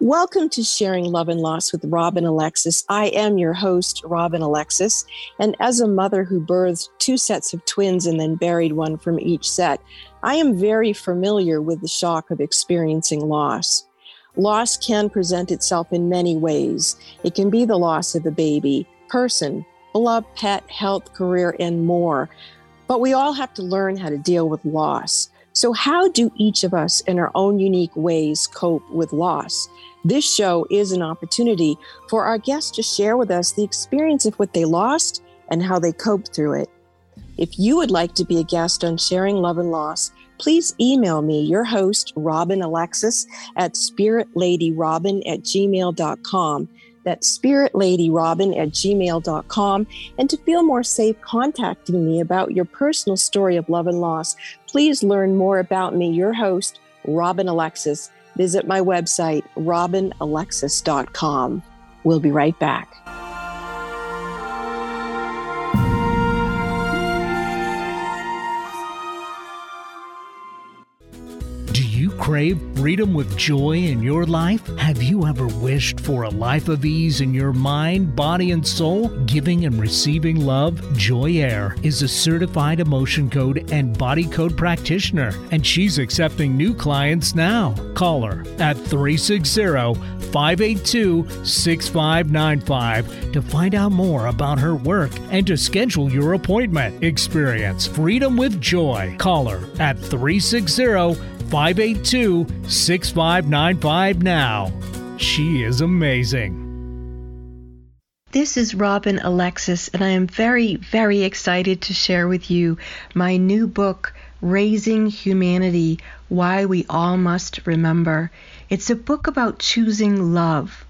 Welcome to Sharing Love and Loss with Robin Alexis. I am your host, Robin Alexis. And as a mother who birthed two sets of twins and then buried one from each set, I am very familiar with the shock of experiencing loss. Loss can present itself in many ways. It can be the loss of a baby, person, beloved pet, health, career, and more. But we all have to learn how to deal with loss. So, how do each of us, in our own unique ways, cope with loss? This show is an opportunity for our guests to share with us the experience of what they lost and how they coped through it. If you would like to be a guest on Sharing Love and Loss, please email me, your host, Robin Alexis, at spiritladyrobin at gmail.com. That's spiritladyrobin at gmail.com. And to feel more safe contacting me about your personal story of love and loss, please learn more about me, your host, Robin Alexis visit my website, robinalexis.com. We'll be right back. Crave freedom with joy in your life? Have you ever wished for a life of ease in your mind, body, and soul? Giving and receiving love, Joy Air is a certified emotion code and body code practitioner, and she's accepting new clients now. Call her at 360 582 6595 to find out more about her work and to schedule your appointment. Experience freedom with joy. Call her at 360 582 6595 now. She is amazing. This is Robin Alexis, and I am very, very excited to share with you my new book, Raising Humanity Why We All Must Remember. It's a book about choosing love.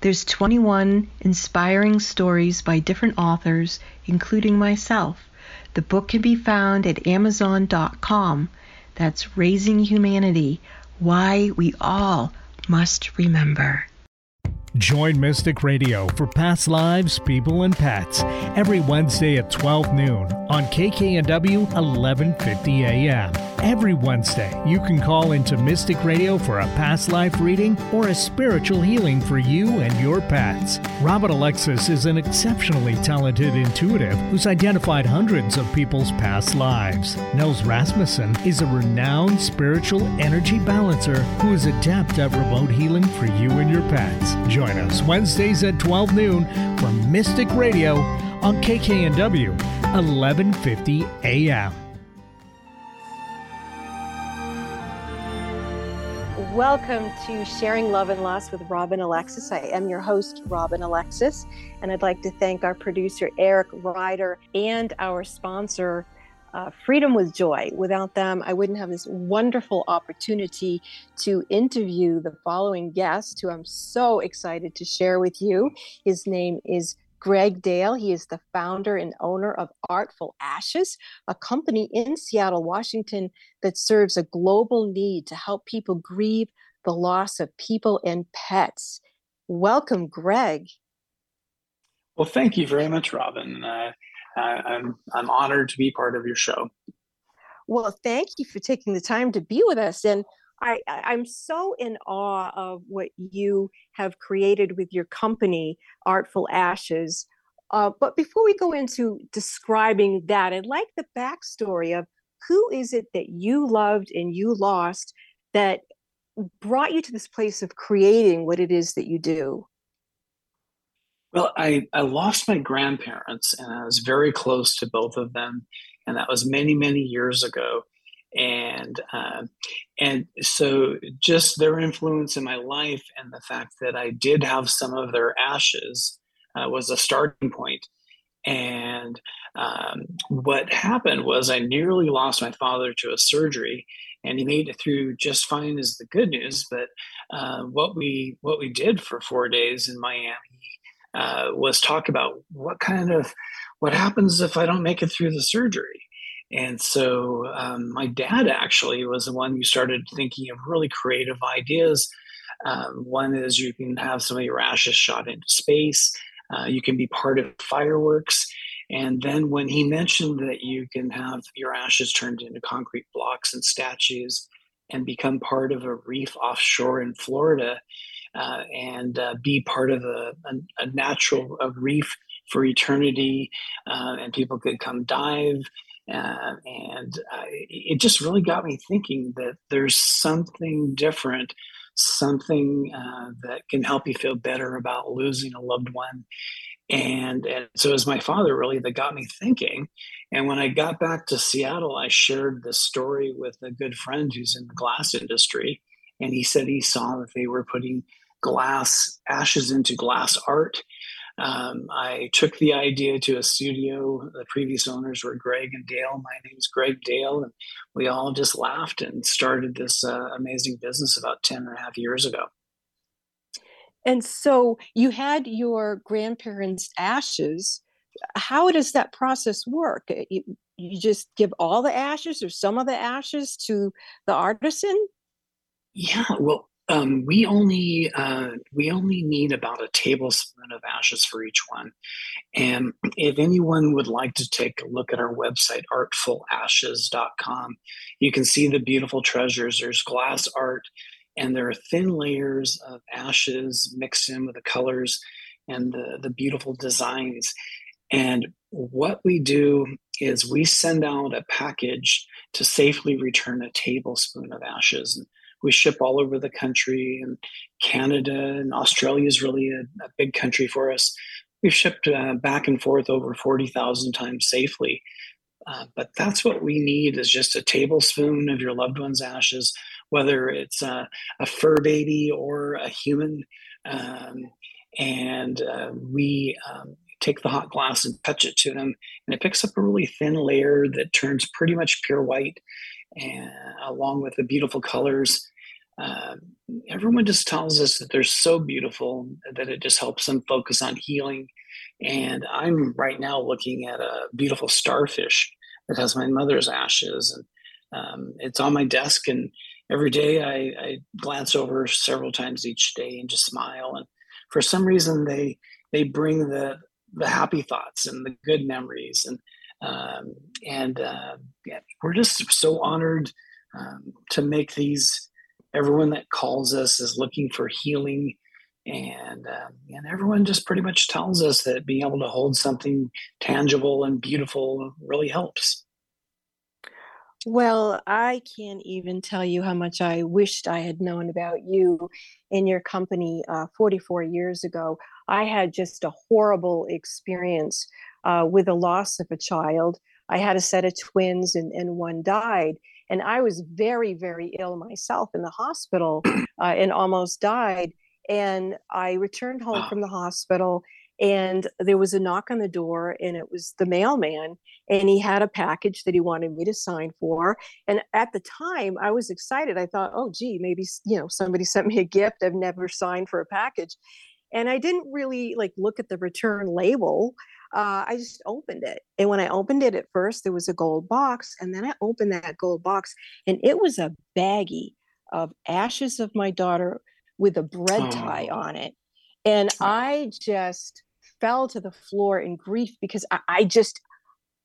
There's 21 inspiring stories by different authors, including myself. The book can be found at Amazon.com. That's Raising Humanity Why We All Must Remember. Join Mystic Radio for past lives, people, and pets every Wednesday at 12 noon on KKNW 1150 AM. Every Wednesday, you can call into Mystic Radio for a past life reading or a spiritual healing for you and your pets. Robert Alexis is an exceptionally talented intuitive who's identified hundreds of people's past lives. Nels Rasmussen is a renowned spiritual energy balancer who is adept at remote healing for you and your pets. Join us Wednesdays at 12 noon for Mystic Radio on KKNW 1150 AM. Welcome to Sharing Love and Loss with Robin Alexis. I am your host, Robin Alexis, and I'd like to thank our producer, Eric Ryder, and our sponsor, uh, Freedom with Joy. Without them, I wouldn't have this wonderful opportunity to interview the following guest, who I'm so excited to share with you. His name is Greg Dale. He is the founder and owner of Artful Ashes, a company in Seattle, Washington that serves a global need to help people grieve the loss of people and pets. Welcome, Greg. Well, thank you very much, Robin. Uh, I'm I'm honored to be part of your show. Well, thank you for taking the time to be with us. And I, I'm so in awe of what you have created with your company, Artful Ashes. Uh, but before we go into describing that, I'd like the backstory of who is it that you loved and you lost that brought you to this place of creating what it is that you do? Well, I, I lost my grandparents and I was very close to both of them. And that was many, many years ago and uh, and so just their influence in my life and the fact that I did have some of their ashes uh, was a starting point. And um, what happened was I nearly lost my father to a surgery, and he made it through just fine. Is the good news, but uh, what we what we did for four days in Miami uh, was talk about what kind of what happens if I don't make it through the surgery and so um, my dad actually was the one who started thinking of really creative ideas. Um, one is you can have some of your ashes shot into space. Uh, you can be part of fireworks. And then when he mentioned that you can have your ashes turned into concrete blocks and statues and become part of a reef offshore in Florida, uh, and uh, be part of a, a, a natural a reef for eternity, uh, and people could come dive. Uh, and uh, it just really got me thinking that there's something different, something uh, that can help you feel better about losing a loved one. And, and so it was my father really that got me thinking. And when I got back to Seattle, I shared this story with a good friend who's in the glass industry. And he said he saw that they were putting glass ashes into glass art um, I took the idea to a studio. The previous owners were Greg and Dale. My name is Greg Dale, and we all just laughed and started this uh, amazing business about 10 and a half years ago. And so you had your grandparents' ashes. How does that process work? You, you just give all the ashes or some of the ashes to the artisan? Yeah, well, um, we only uh, we only need about a tablespoon of ashes for each one. And if anyone would like to take a look at our website, artfulashes.com, you can see the beautiful treasures. There's glass art, and there are thin layers of ashes mixed in with the colors and the, the beautiful designs. And what we do is we send out a package to safely return a tablespoon of ashes. We ship all over the country and Canada and Australia is really a, a big country for us. We've shipped uh, back and forth over 40,000 times safely. Uh, but that's what we need is just a tablespoon of your loved one's ashes, whether it's a, a fur baby or a human. Um, and uh, we um, take the hot glass and touch it to them, and it picks up a really thin layer that turns pretty much pure white, and along with the beautiful colors uh, everyone just tells us that they're so beautiful that it just helps them focus on healing. And I'm right now looking at a beautiful starfish that has my mother's ashes, and um, it's on my desk. And every day I, I, glance over several times each day and just smile. And for some reason, they they bring the the happy thoughts and the good memories, and um, and uh, yeah, we're just so honored um, to make these. Everyone that calls us is looking for healing. And um, and everyone just pretty much tells us that being able to hold something tangible and beautiful really helps well i can't even tell you how much i wished i had known about you in your company uh, 44 years ago i had just a horrible experience uh, with the loss of a child i had a set of twins and, and one died and I was very, very ill myself in the hospital uh, and almost died. And I returned home wow. from the hospital and there was a knock on the door and it was the mailman and he had a package that he wanted me to sign for and at the time i was excited i thought oh gee maybe you know somebody sent me a gift i've never signed for a package and i didn't really like look at the return label uh, I just opened it. And when I opened it at first, there was a gold box. And then I opened that gold box, and it was a baggie of ashes of my daughter with a bread tie oh. on it. And I just fell to the floor in grief because I, I just,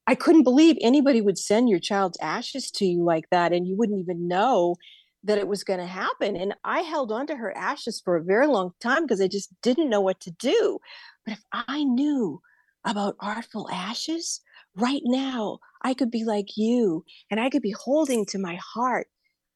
I couldn't believe anybody would send your child's ashes to you like that. And you wouldn't even know that it was going to happen. And I held on to her ashes for a very long time because I just didn't know what to do. But if I knew about artful ashes, right now I could be like you and I could be holding to my heart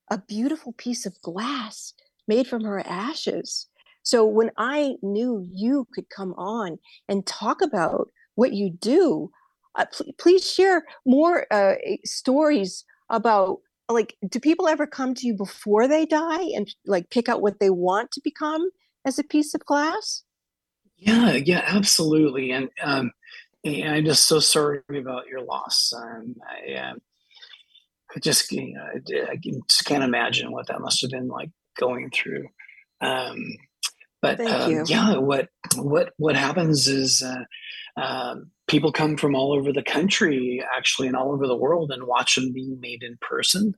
a beautiful piece of glass made from her ashes. So when I knew you could come on and talk about what you do, uh, pl- please share more uh, stories about like do people ever come to you before they die and like pick out what they want to become as a piece of glass? Yeah, yeah, absolutely. And um, and I'm just so sorry about your loss. Um, I, uh, I just, you know, I, I, just can't imagine what that must have been like going through. Um, but um, yeah, what what what happens is uh, uh, people come from all over the country, actually, and all over the world, and watch them being made in person.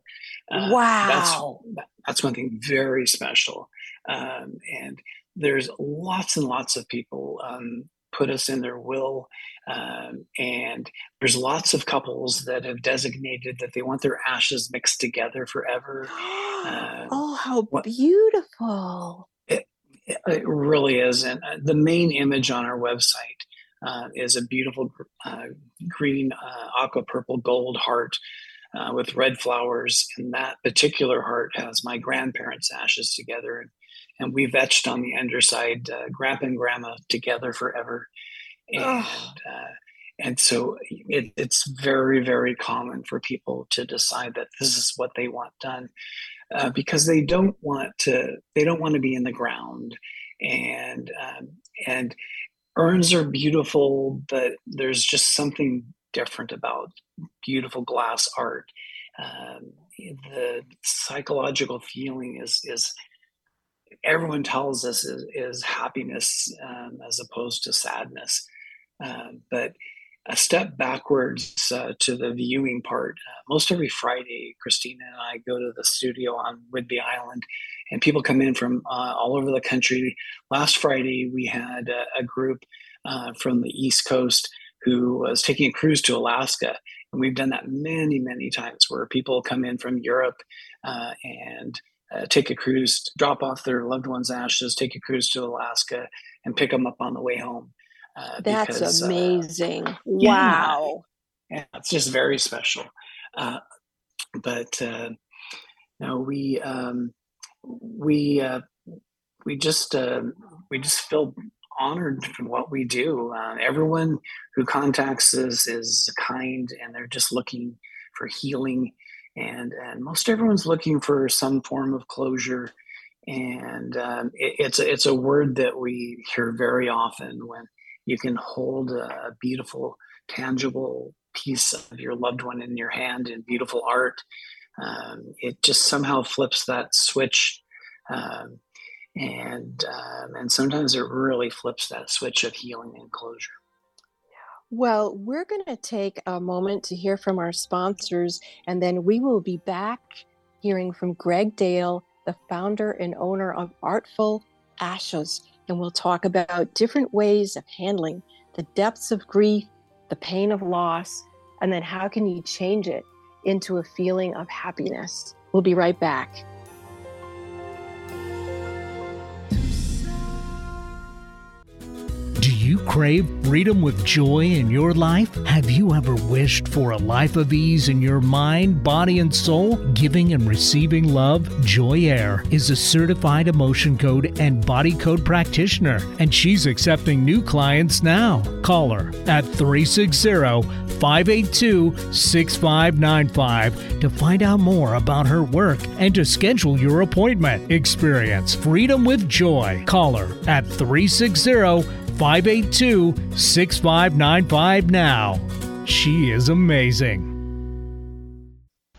Uh, wow, that's that's one thing very special. Um, and there's lots and lots of people um, put us in their will. Um, and there's lots of couples that have designated that they want their ashes mixed together forever. Uh, oh, how what, beautiful! It, It really is. And uh, the main image on our website uh, is a beautiful uh, green, uh, aqua purple gold heart uh, with red flowers. And that particular heart has my grandparents' ashes together. And, we've etched on the underside uh, grandpa and grandma together forever. And, oh. and so it, it's very, very common for people to decide that this is what they want done. Uh, because they don't want to they don't want to be in the ground. And um, and urns are beautiful but there's just something different about beautiful glass art. Um, the psychological feeling is is everyone tells us is, is happiness um, as opposed to sadness. Um, but a step backwards uh, to the viewing part. Uh, most every Friday, Christina and I go to the studio on Whidbey Island, and people come in from uh, all over the country. Last Friday, we had a, a group uh, from the East Coast who was taking a cruise to Alaska. And we've done that many, many times where people come in from Europe uh, and uh, take a cruise, drop off their loved one's ashes, take a cruise to Alaska, and pick them up on the way home. Uh, That's because, uh, amazing. Uh, wow. Yeah, it's just very special. Uh, but uh, no, we um, we uh, we just we just feel honored for what we do. everyone who contacts us is kind, and they're just looking for healing. And, and most everyone's looking for some form of closure and um, it, it's a, it's a word that we hear very often when you can hold a beautiful, tangible piece of your loved one in your hand in beautiful art. Um, it just somehow flips that switch. Um, and um, and sometimes it really flips that switch of healing and closure. Well, we're going to take a moment to hear from our sponsors, and then we will be back hearing from Greg Dale, the founder and owner of Artful Ashes and we'll talk about different ways of handling the depths of grief, the pain of loss, and then how can you change it into a feeling of happiness. We'll be right back. You crave freedom with joy in your life? Have you ever wished for a life of ease in your mind, body, and soul? Giving and receiving love, Joy Air is a certified emotion code and body code practitioner, and she's accepting new clients now. Call her at 360 582 6595 to find out more about her work and to schedule your appointment. Experience freedom with joy. Call her at 360 582 6595 now. She is amazing.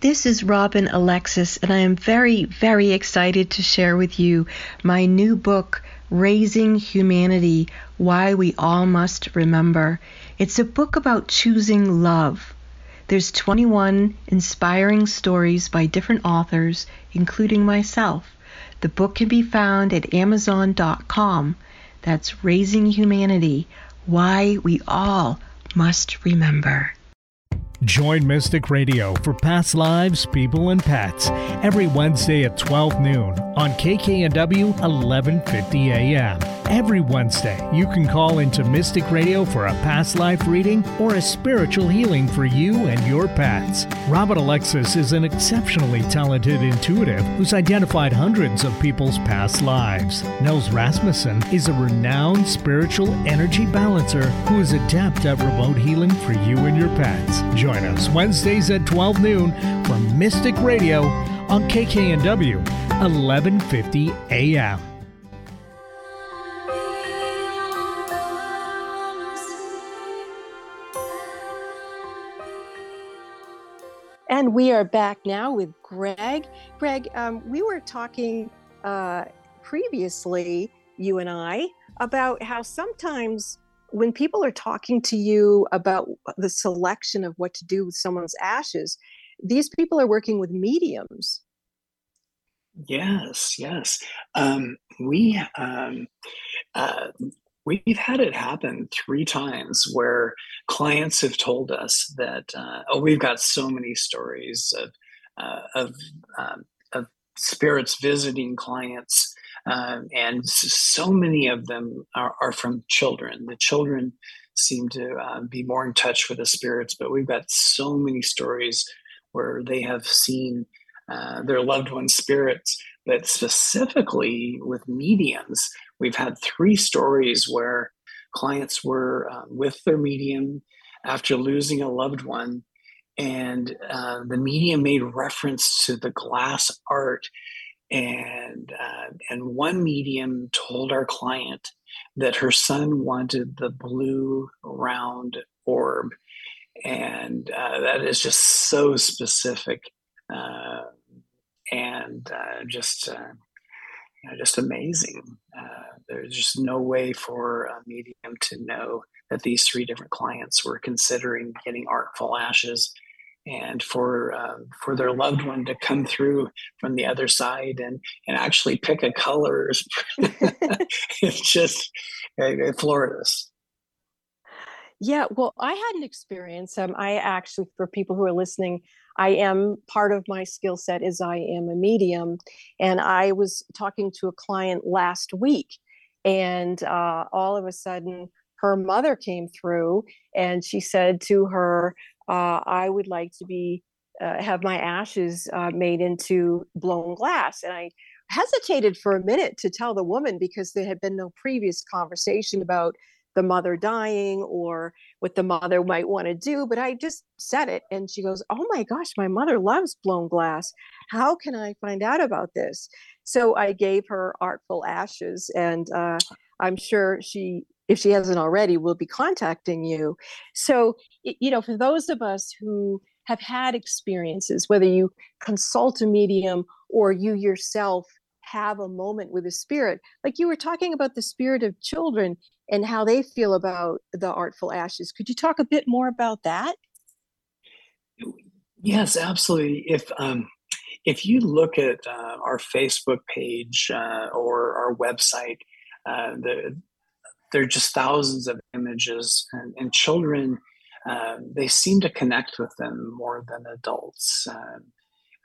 This is Robin Alexis, and I am very, very excited to share with you my new book, Raising Humanity Why We All Must Remember. It's a book about choosing love. There's 21 inspiring stories by different authors, including myself. The book can be found at Amazon.com. That's Raising Humanity Why We All Must Remember. Join Mystic Radio for past lives, people, and pets every Wednesday at 12 noon on KKNW 1150 AM. Every Wednesday, you can call into Mystic Radio for a past life reading or a spiritual healing for you and your pets. Robert Alexis is an exceptionally talented intuitive who's identified hundreds of people's past lives. Nels Rasmussen is a renowned spiritual energy balancer who is adept at remote healing for you and your pets. Join us Wednesdays at 12 noon for Mystic Radio on KKNW 1150 AM. And we are back now with Greg. Greg, um, we were talking uh, previously, you and I, about how sometimes when people are talking to you about the selection of what to do with someone's ashes, these people are working with mediums. Yes, yes. Um, we um, uh, we've had it happen three times where clients have told us that uh, oh we've got so many stories of uh, of um, of spirits visiting clients, um, and so many of them are, are, from children. The children seem to uh, be more in touch with the spirits, but we've got so many stories where they have seen uh, their loved one's spirits. But specifically with mediums, we've had three stories where clients were uh, with their medium after losing a loved one. And uh, the medium made reference to the glass art. And uh, and one medium told our client that her son wanted the blue round orb. And uh, that is just so specific uh, and uh, just uh, you know, just amazing. Uh, there's just no way for a medium to know that these three different clients were considering getting artful ashes and for uh, for their loved one to come through from the other side and and actually pick a color it's just it floored us yeah well i had an experience um, i actually for people who are listening i am part of my skill set is i am a medium and i was talking to a client last week and uh, all of a sudden her mother came through and she said to her uh, I would like to be uh, have my ashes uh, made into blown glass. And I hesitated for a minute to tell the woman because there had been no previous conversation about the mother dying or what the mother might want to do. But I just said it, and she goes, "Oh my gosh, my mother loves blown glass. How can I find out about this?" So I gave her artful ashes, and uh, I'm sure she if she hasn't already, will be contacting you. So, you know, for those of us who have had experiences, whether you consult a medium or you yourself have a moment with a spirit, like you were talking about the spirit of children and how they feel about the artful ashes. Could you talk a bit more about that? Yes, absolutely. If um, if you look at uh, our Facebook page uh, or our website, uh, the there are just thousands of images, and, and children uh, they seem to connect with them more than adults. Um,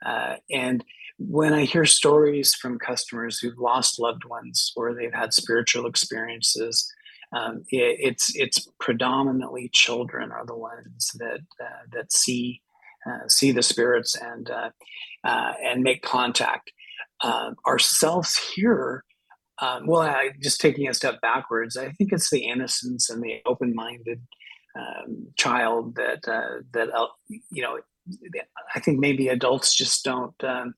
uh, and when I hear stories from customers who've lost loved ones or they've had spiritual experiences, um, it, it's it's predominantly children are the ones that uh, that see uh, see the spirits and uh, uh, and make contact. ourselves here um, well, I, just taking a step backwards, I think it's the innocence and the open-minded um, child that uh, that you know. I think maybe adults just don't um,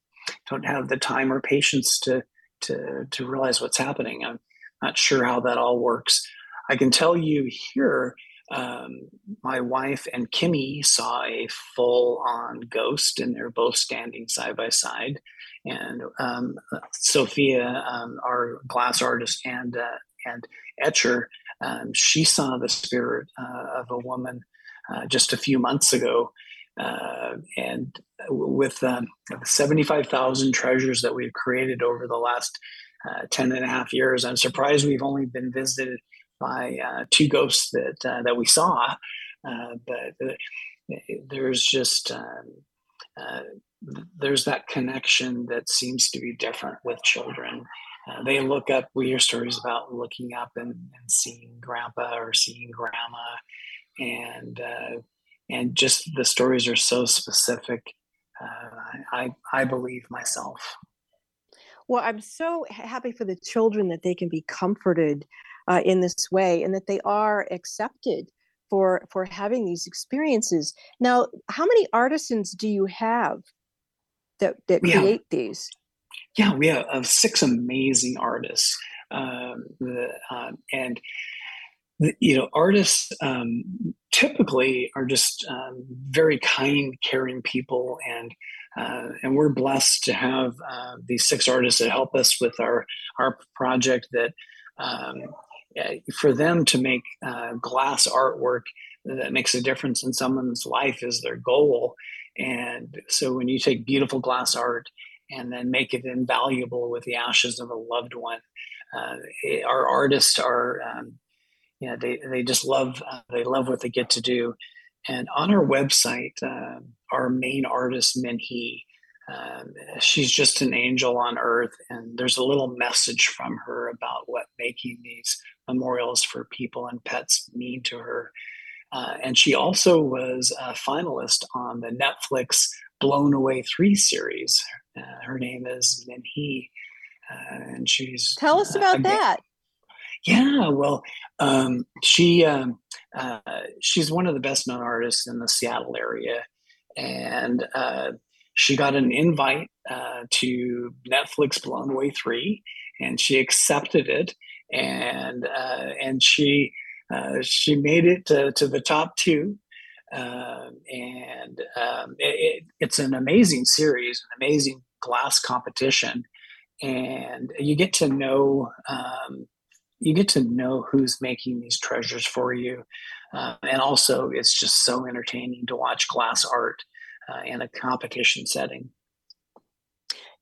don't have the time or patience to to to realize what's happening. I'm not sure how that all works. I can tell you here, um, my wife and Kimmy saw a full-on ghost, and they're both standing side by side and um, Sophia, um, our glass artist and uh, and etcher, um, she saw the spirit uh, of a woman uh, just a few months ago. Uh, and with um, 75,000 treasures that we've created over the last uh, 10 and a half years, I'm surprised we've only been visited by uh, two ghosts that, that we saw. but there's just um, there's that connection that seems to be different with children. Uh, they look up, we hear stories about looking up and, and seeing grandpa or seeing grandma. And, uh, and just the stories are so specific. Uh, I, I believe myself. Well, I'm so happy for the children that they can be comforted uh, in this way and that they are accepted for for having these experiences. Now, how many artisans do you have that, that create these? Yeah, we have uh, six amazing artists. Um, the, um, and the, you know, artists um, typically are just um, very kind, caring people, and uh, and we're blessed to have uh, these six artists that help us with our our project. That um, for them to make uh, glass artwork that makes a difference in someone's life is their goal and so when you take beautiful glass art and then make it invaluable with the ashes of a loved one, uh, it, our artists are, um, you know, they, they just love, uh, they love what they get to do. And on our website, uh, our main artist, Minhee, um, she's just an angel on earth, and there's a little message from her about what making these memorials for people and pets mean to her. Uh, and she also was a finalist on the Netflix Blown Away 3 series. Uh, her name is Minhee, uh, and she's. Tell us uh, about that. Yeah, well, um, she um, uh, she's one of the best known artists in the Seattle area, and uh, she got an invite uh, to Netflix Blown Away Three, and she accepted it, and uh, and she uh, she made it to, to the top two. Um, and um, it, it's an amazing series, an amazing glass competition, and you get to know um, you get to know who's making these treasures for you. Uh, and also, it's just so entertaining to watch glass art uh, in a competition setting.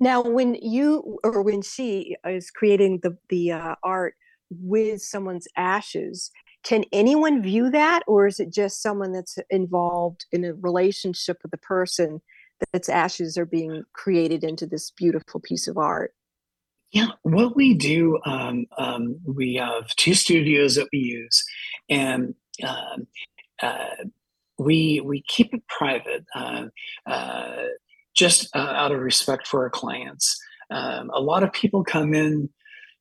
Now, when you or when she is creating the the uh, art with someone's ashes, can anyone view that, or is it just someone that's involved in a relationship with the person that's ashes are being created into this beautiful piece of art? Yeah, what we do, um, um, we have two studios that we use, and um, uh, we we keep it private, uh, uh, just uh, out of respect for our clients. Um, a lot of people come in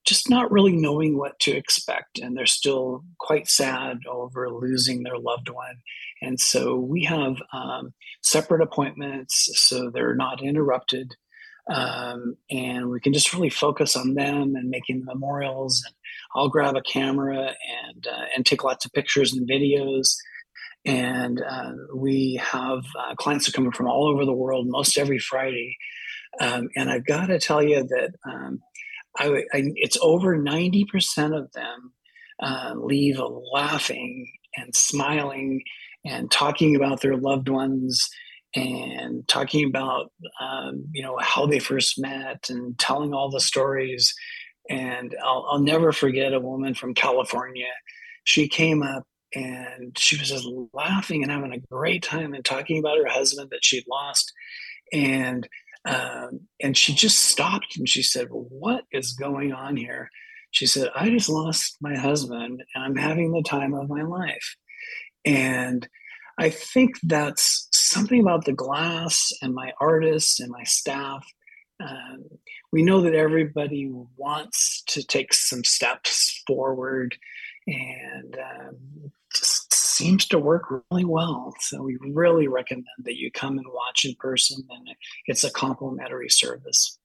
just not really knowing what to expect, and they're still quite sad over losing their loved one. And so we have um, separate appointments so they're not interrupted um, and we can just really focus on them and making the memorials. And I'll grab a camera and uh, and take lots of pictures and videos. And uh, we have uh, clients are coming from all over the world, most every Friday. Um, and I've got to tell you that um, I, I, it's over ninety percent of them uh, leave laughing and smiling and talking about their loved ones and talking about um, you know how they first met and telling all the stories and I'll, I'll never forget a woman from california she came up and she was just laughing and having a great time and talking about her husband that she'd lost. And um, and she just stopped and she said well, what is going on here? She said i just lost my husband and i'm having the time of my life. And I think that's something about the glass and my artists and my staff. Um, we know that everybody wants to take some steps forward and um, just seems to work really well. So we really recommend that you come and watch in person, and it's a complimentary service.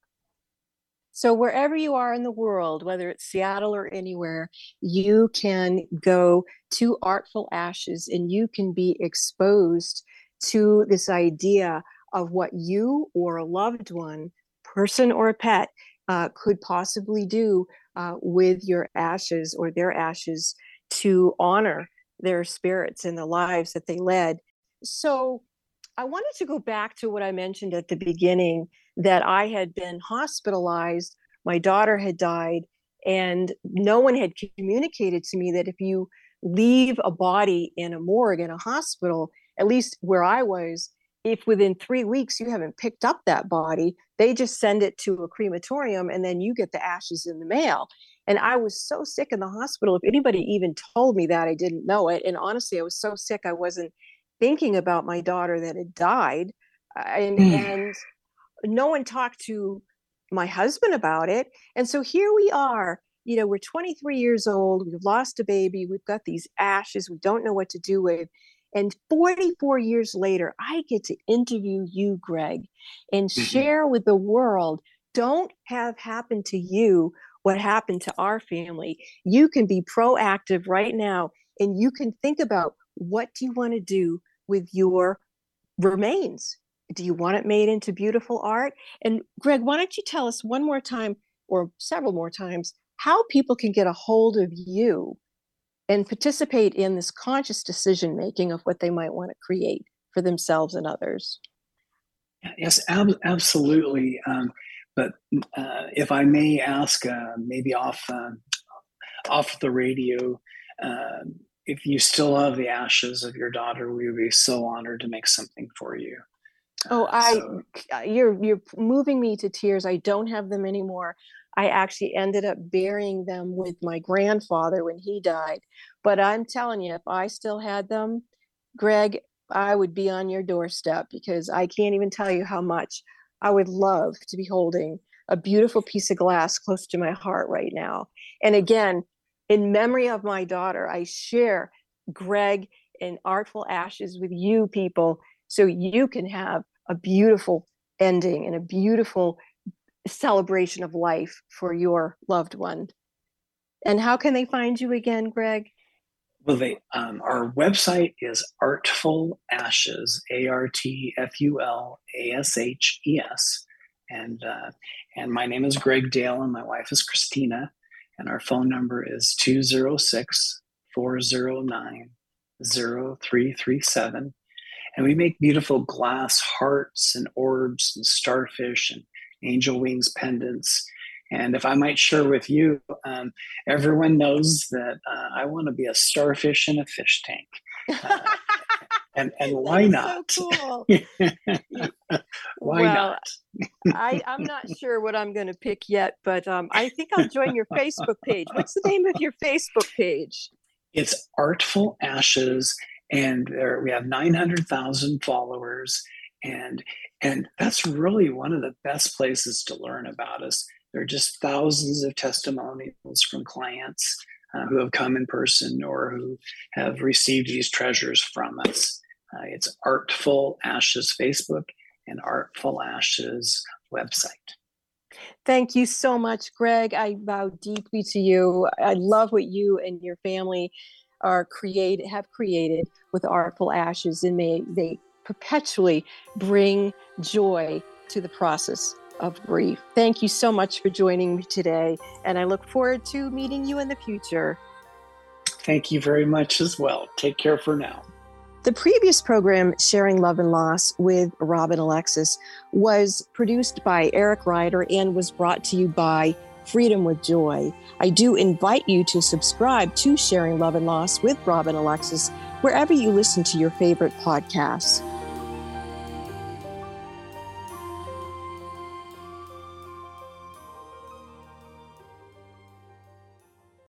So, wherever you are in the world, whether it's Seattle or anywhere, you can go to Artful Ashes and you can be exposed to this idea of what you or a loved one, person or a pet, uh, could possibly do uh, with your ashes or their ashes to honor their spirits and the lives that they led. So, I wanted to go back to what I mentioned at the beginning that I had been hospitalized, my daughter had died, and no one had communicated to me that if you leave a body in a morgue in a hospital, at least where I was, if within three weeks you haven't picked up that body, they just send it to a crematorium and then you get the ashes in the mail. And I was so sick in the hospital. If anybody even told me that, I didn't know it. And honestly, I was so sick, I wasn't thinking about my daughter that had died. And, mm. and no one talked to my husband about it. And so here we are. You know, we're 23 years old. We've lost a baby. We've got these ashes. We don't know what to do with. And 44 years later, I get to interview you, Greg, and mm-hmm. share with the world don't have happen to you what happened to our family. You can be proactive right now and you can think about what do you want to do with your remains do you want it made into beautiful art? And Greg, why don't you tell us one more time or several more times how people can get a hold of you and participate in this conscious decision making of what they might want to create for themselves and others? Yes, ab- absolutely. Um, but uh, if I may ask, uh, maybe off uh, off the radio, um, if you still have the ashes of your daughter, we would be so honored to make something for you. Oh, I so. you're you're moving me to tears. I don't have them anymore. I actually ended up burying them with my grandfather when he died. But I'm telling you, if I still had them, Greg, I would be on your doorstep because I can't even tell you how much I would love to be holding a beautiful piece of glass close to my heart right now. And again, in memory of my daughter, I share Greg and Artful Ashes with you people so you can have a beautiful ending and a beautiful celebration of life for your loved one. And how can they find you again, Greg? Well, they um, our website is Artful Ashes, A R T F U L A S H E S, and uh, and my name is Greg Dale, and my wife is Christina, and our phone number is 206 409 0337. And we make beautiful glass hearts and orbs and starfish and angel wings pendants. And if I might share with you, um, everyone knows that uh, I want to be a starfish in a fish tank. Uh, and and why not? So cool. why well, not? I, I'm not sure what I'm going to pick yet, but um, I think I'll join your Facebook page. What's the name of your Facebook page? It's Artful Ashes, and there we have 900,000 followers, and and that's really one of the best places to learn about us. There are just thousands of testimonials from clients uh, who have come in person or who have received these treasures from us. Uh, it's Artful Ashes Facebook and Artful Ashes website. Thank you so much, Greg. I bow deeply to you. I love what you and your family are create have created with Artful Ashes, and may they perpetually bring joy to the process of grief. Thank you so much for joining me today, and I look forward to meeting you in the future. Thank you very much as well. Take care for now. The previous program, Sharing Love and Loss with Robin Alexis, was produced by Eric Ryder and was brought to you by Freedom with Joy. I do invite you to subscribe to Sharing Love and Loss with Robin Alexis wherever you listen to your favorite podcasts.